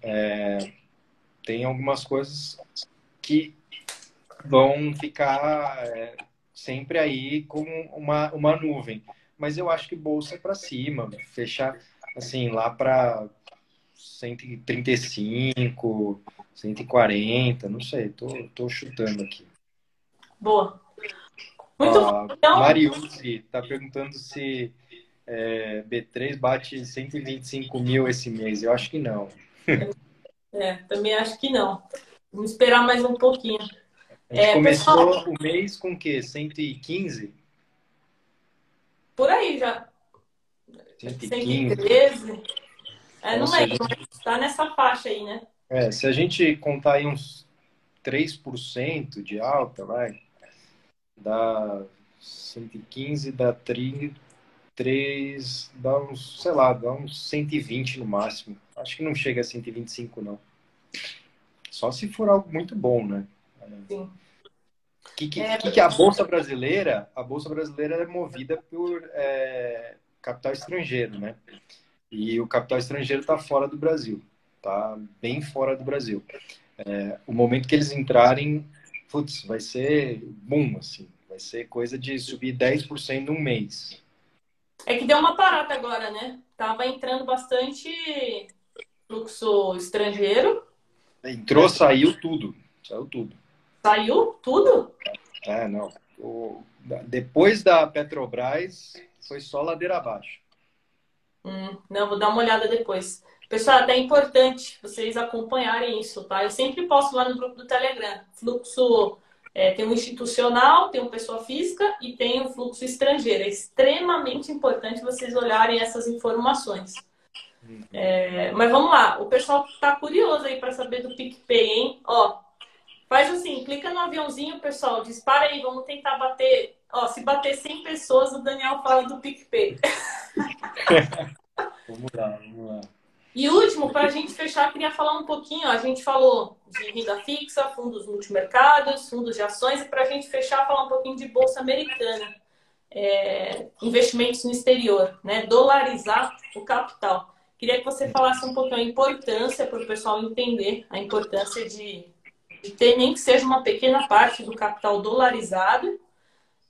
Speaker 2: é, tem algumas coisas que vão ficar é, sempre aí com uma, uma nuvem. Mas eu acho que bolsa é para cima, fechar assim lá para 135, 140, não sei, tô, tô chutando aqui.
Speaker 1: Boa.
Speaker 2: Muito ah, então... Mariucci tá perguntando se é, B3 bate 125 mil esse mês. Eu acho que não.
Speaker 1: É, também acho que não. Vamos esperar mais um pouquinho.
Speaker 2: A gente é, começou pessoal... o mês com o quê? 115?
Speaker 1: Por aí já.
Speaker 2: 115.
Speaker 1: 113. É, não lembro, gente... mas tá nessa faixa aí, né?
Speaker 2: É, se a gente contar aí uns 3% de alta, vai, dá 115, dá 30, 3, dá uns, sei lá, dá uns 120 no máximo. Acho que não chega a 125, não. Só se for algo muito bom, né? Sim. Que, que, é, que, que a Bolsa Brasileira, a Bolsa Brasileira é movida por é, capital estrangeiro, né? E o capital estrangeiro está fora do Brasil, tá bem fora do Brasil. É, o momento que eles entrarem, putz, vai ser boom, assim, vai ser coisa de subir 10% num mês.
Speaker 1: É que deu uma parada agora, né? Tava entrando bastante fluxo estrangeiro.
Speaker 2: Entrou, saiu tudo. Saiu tudo.
Speaker 1: Saiu tudo?
Speaker 2: É, não. O, depois da Petrobras, foi só ladeira abaixo.
Speaker 1: Hum, não, vou dar uma olhada depois. Pessoal, é até importante vocês acompanharem isso, tá? Eu sempre posto lá no grupo do Telegram. Fluxo é, tem um institucional, tem um pessoa física e tem um fluxo estrangeiro. É extremamente importante vocês olharem essas informações. É, mas vamos lá, o pessoal está curioso aí para saber do PicPay, hein? Ó, faz assim, clica no aviãozinho, pessoal, dispara aí, vamos tentar bater. Ó, se bater 100 pessoas, o Daniel fala do PicPay. <laughs>
Speaker 2: vamos lá, vamos lá.
Speaker 1: E último, para a gente fechar, queria falar um pouquinho. A gente falou de renda fixa, fundos multimercados, fundos de ações, e para a gente fechar, falar um pouquinho de bolsa americana, é, investimentos no exterior, né? Dolarizar o capital. Queria que você falasse um pouquinho a importância para o pessoal entender a importância de, de, ter nem que seja uma pequena parte do capital dolarizado.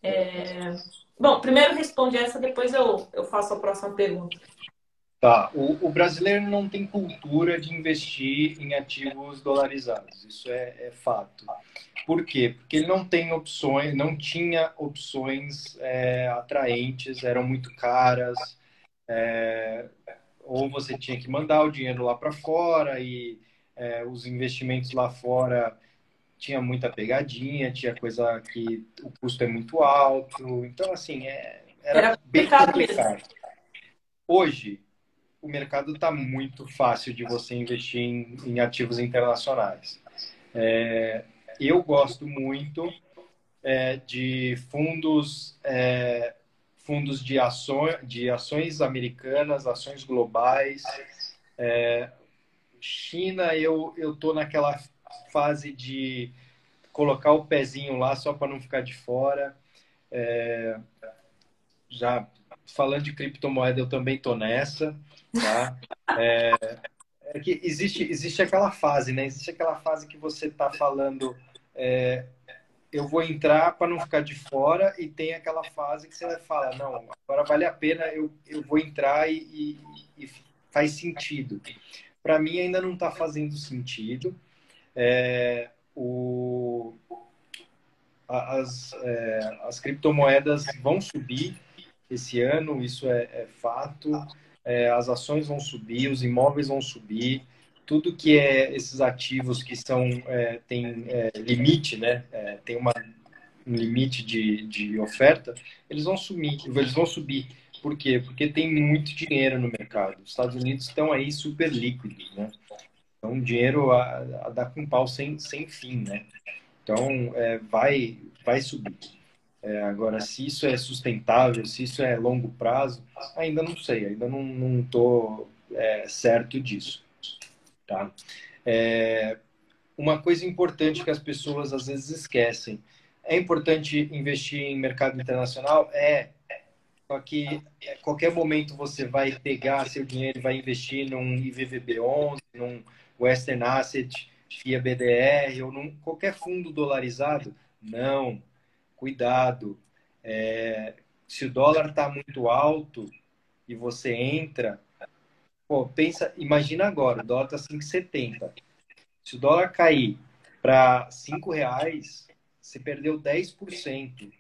Speaker 1: É... Bom, primeiro responde essa, depois eu, eu faço a próxima pergunta.
Speaker 2: Tá. O, o, brasileiro não tem cultura de investir em ativos dolarizados. Isso é, é, fato. Por quê? Porque ele não tem opções, não tinha opções é, atraentes, eram muito caras. É, ou você tinha que mandar o dinheiro lá para fora e é, os investimentos lá fora tinha muita pegadinha, tinha coisa que o custo é muito alto. Então, assim, é, era, era bem complicado. Hoje, o mercado está muito fácil de você investir em, em ativos internacionais. É, eu gosto muito é, de fundos é, fundos de ações, de ações americanas, ações globais. É, China, eu eu tô naquela fase de colocar o pezinho lá só para não ficar de fora. É, já falando de criptomoeda, eu também tô nessa, tá? É, é, que existe existe aquela fase, né? Existe aquela fase que você está falando é, eu vou entrar para não ficar de fora e tem aquela fase que você vai falar, não, agora vale a pena, eu, eu vou entrar e, e, e faz sentido. Para mim ainda não está fazendo sentido. É, o, as, é, as criptomoedas vão subir esse ano, isso é, é fato. É, as ações vão subir, os imóveis vão subir tudo que é esses ativos que são é, tem é, limite, né? É, tem uma, um limite de, de oferta, eles vão sumir, eles vão subir. Por quê? Porque tem muito dinheiro no mercado. Os Estados Unidos estão aí super líquidos, né? Então, dinheiro a, a dar com pau sem, sem fim, né? Então, é, vai, vai subir. É, agora, se isso é sustentável, se isso é longo prazo, ainda não sei, ainda não estou é, certo disso. Tá? É, uma coisa importante que as pessoas às vezes esquecem: é importante investir em mercado internacional? É. Só que a qualquer momento você vai pegar seu dinheiro e vai investir num IVVB11, num Western Asset, FIA BDR ou num qualquer fundo dolarizado? Não cuidado. É, se o dólar está muito alto e você entra, pô, pensa, imagina agora, o dólar está 5,70. Se o dólar cair para 5 reais, você perdeu 10%,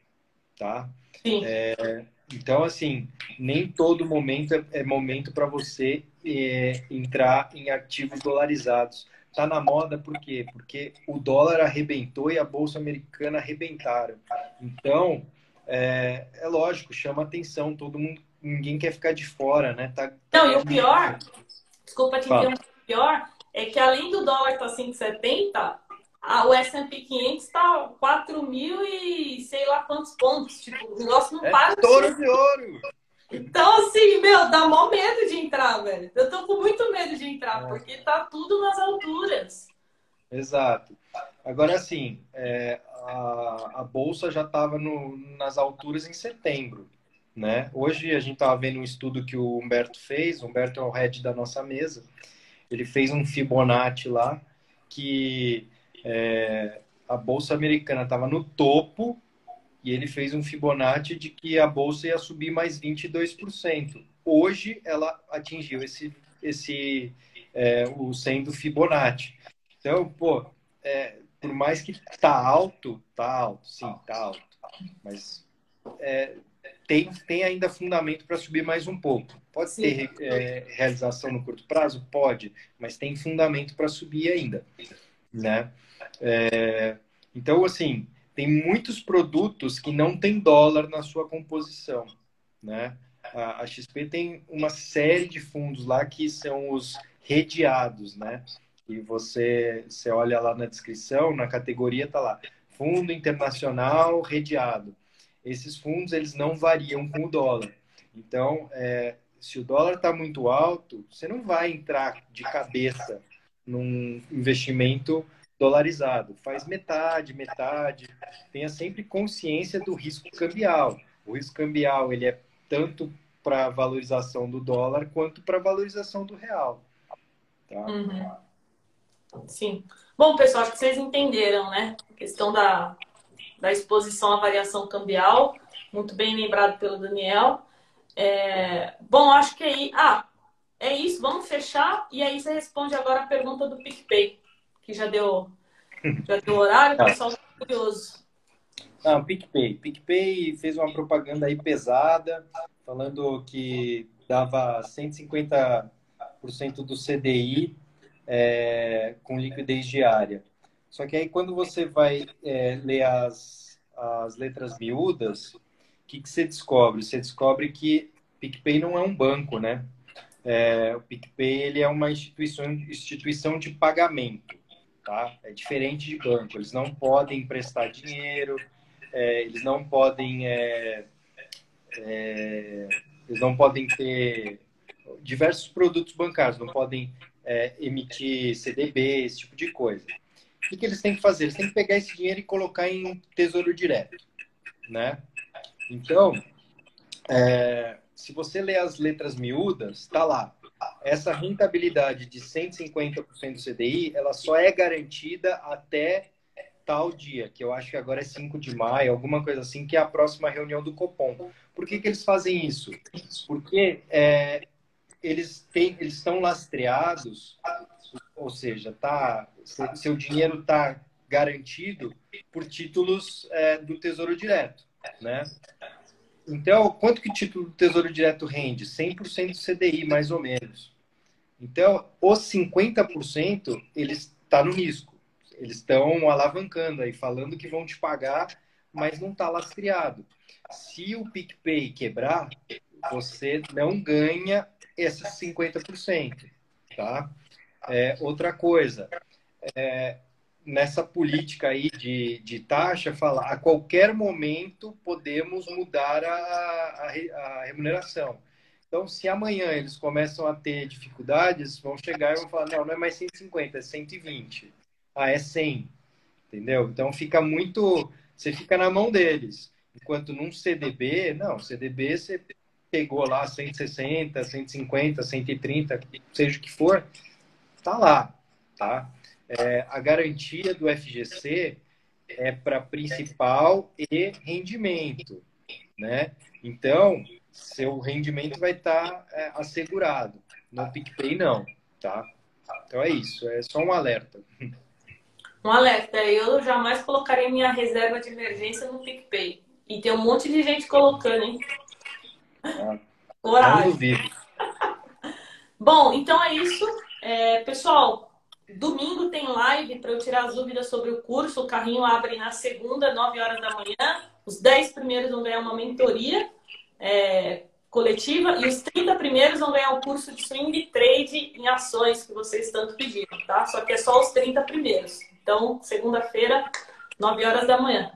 Speaker 2: tá? Sim. É, então, assim, nem todo momento é, é momento para você é, entrar em ativos dolarizados. Tá na moda por quê? Porque o dólar arrebentou e a bolsa americana arrebentaram. Então, é, é lógico, chama atenção, todo mundo, ninguém quer ficar de fora, né? Tá,
Speaker 1: tá Não, e o pior, desculpa te o pior é que além do dólar estar tá 5,70, a, o S&P 500 está 4 mil e sei lá quantos pontos. Tipo, o negócio não
Speaker 2: é
Speaker 1: para.
Speaker 2: Touro de ouro!
Speaker 1: Então, assim, meu, dá mó medo de entrar, velho. Eu tô com muito medo de entrar, é. porque tá tudo nas alturas.
Speaker 2: Exato. Agora, assim, é, a, a bolsa já estava nas alturas em setembro. Né? Hoje a gente estava vendo um estudo que o Humberto fez, o Humberto é o head da nossa mesa, ele fez um Fibonacci lá, que é, a Bolsa Americana estava no topo e ele fez um Fibonacci de que a bolsa ia subir mais 22%. Hoje ela atingiu esse, esse é, o sendo Fibonacci. Então, pô, é, por mais que tá alto, tá alto, sim, tá alto, mas é, tem, tem ainda fundamento para subir mais um pouco. Pode sim. ter é, realização no curto prazo? Pode, mas tem fundamento para subir ainda, né? É, então, assim, tem muitos produtos que não tem dólar na sua composição, né? A, XP tem uma série de fundos lá que são os redeados, né? E você, você olha lá na descrição, na categoria tá lá, fundo internacional redeado. Esses fundos eles não variam com o dólar. Então, é, se o dólar está muito alto, você não vai entrar de cabeça num investimento dolarizado. Faz metade, metade. Tenha sempre consciência do risco cambial. O risco cambial ele é tanto para a valorização do dólar quanto para a valorização do real. Tá?
Speaker 1: Uhum. Sim. Bom, pessoal, acho que vocês entenderam, né? A questão da, da exposição à variação cambial. Muito bem lembrado pelo Daniel. É... Bom, acho que aí. Ah, é isso. Vamos fechar. E aí você responde agora a pergunta do PicPay que já deu, já deu horário, o pessoal está curioso.
Speaker 2: Não, PicPay. PicPay fez uma propaganda aí pesada, falando que dava 150% do CDI é, com liquidez diária. Só que aí quando você vai é, ler as, as letras miúdas, o que, que você descobre? Você descobre que PicPay não é um banco, né? É, o PicPay ele é uma instituição, instituição de pagamento tá? É diferente de banco. Eles não podem emprestar dinheiro, é, eles não podem, é, é, eles não podem ter diversos produtos bancários, não podem é, emitir CDB, esse tipo de coisa. O que, que eles têm que fazer? Eles têm que pegar esse dinheiro e colocar em tesouro direto, né? Então, é, se você ler as letras miúdas, está lá essa rentabilidade de 150% do CDI, ela só é garantida até tal dia, que eu acho que agora é 5 de maio, alguma coisa assim, que é a próxima reunião do Copom. Por que, que eles fazem isso? Porque é, eles, têm, eles estão lastreados, ou seja, tá, seu dinheiro está garantido por títulos é, do Tesouro Direto, né? Então, quanto que o título do Tesouro Direto rende? 100% do CDI, mais ou menos. Então, os 50%, eles estão tá no risco. Eles estão alavancando aí, falando que vão te pagar, mas não está lastreado. Se o PicPay quebrar, você não ganha esses 50%, tá? É, outra coisa, é, nessa política aí de, de taxa, fala a qualquer momento podemos mudar a, a, a remuneração. Então, se amanhã eles começam a ter dificuldades, vão chegar e vão falar, não, não é mais 150, é 120. Ah, é 100. Entendeu? Então, fica muito... Você fica na mão deles. Enquanto num CDB, não, CDB você pegou lá 160, 150, 130, seja o que for, tá lá, tá? É, a garantia do FGC é para principal e rendimento, né? Então, seu rendimento vai estar tá, é, assegurado. No PicPay, não, tá? Então é isso, é só um alerta.
Speaker 1: Um alerta, eu jamais colocaria minha reserva de emergência no PicPay. E tem um monte de gente colocando, hein? Ah, Coragem. <laughs> Bom, então é isso. É, pessoal, domingo tem live para eu tirar as dúvidas sobre o curso. O carrinho abre na segunda, 9 horas da manhã. Os 10 primeiros vão ganhar uma mentoria é, coletiva e os 30 primeiros vão ganhar o curso de swing trade em ações que vocês tanto pediram, tá? Só que é só os 30 primeiros. Então, segunda-feira, 9 horas da manhã.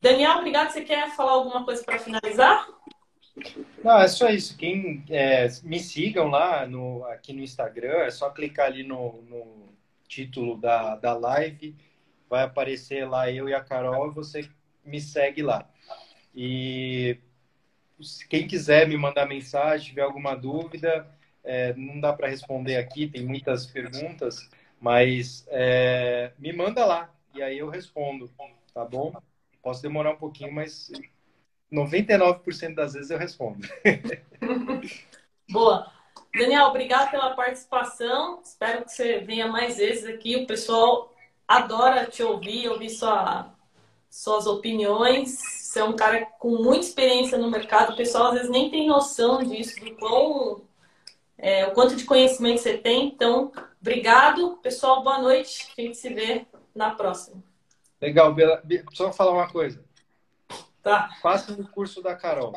Speaker 1: Daniel, obrigado. Você quer falar alguma coisa para finalizar?
Speaker 2: Não, é só isso. Quem é, me sigam lá no, aqui no Instagram, é só clicar ali no, no título da, da live, vai aparecer lá eu e a Carol e você me segue lá. E quem quiser me mandar mensagem, tiver alguma dúvida, é, não dá para responder aqui, tem muitas perguntas, mas é, me manda lá e aí eu respondo, tá bom? Posso demorar um pouquinho, mas 99% das vezes eu respondo. <laughs>
Speaker 1: Boa. Daniel, obrigado pela participação. Espero que você venha mais vezes aqui. O pessoal adora te ouvir, ouvir sua, suas opiniões. Você é um cara com muita experiência no mercado. O pessoal às vezes nem tem noção disso, do quão, é, o quanto de conhecimento você tem. Então, obrigado. Pessoal, boa noite. A gente se vê na próxima.
Speaker 2: Legal, Bela. Só falar uma coisa.
Speaker 1: Tá.
Speaker 2: Faça o curso da Carol.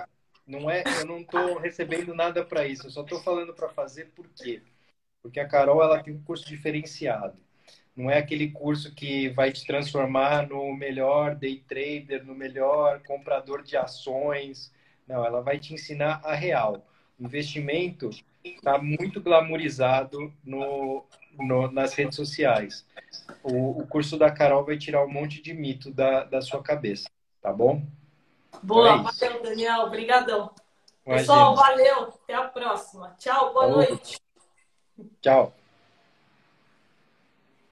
Speaker 2: Não é, eu não estou recebendo nada para isso. Eu só estou falando para fazer por quê? Porque a Carol ela tem um curso diferenciado. Não é aquele curso que vai te transformar no melhor day trader, no melhor comprador de ações. Não, ela vai te ensinar a real. O investimento está muito glamorizado no, no, nas redes sociais. O, o, curso da Carol vai tirar um monte de mito da, da sua cabeça, tá bom?
Speaker 1: Boa, é valeu, Daniel. Obrigadão. Pessoal, valeu. Até a próxima. Tchau, boa noite.
Speaker 2: Tchau.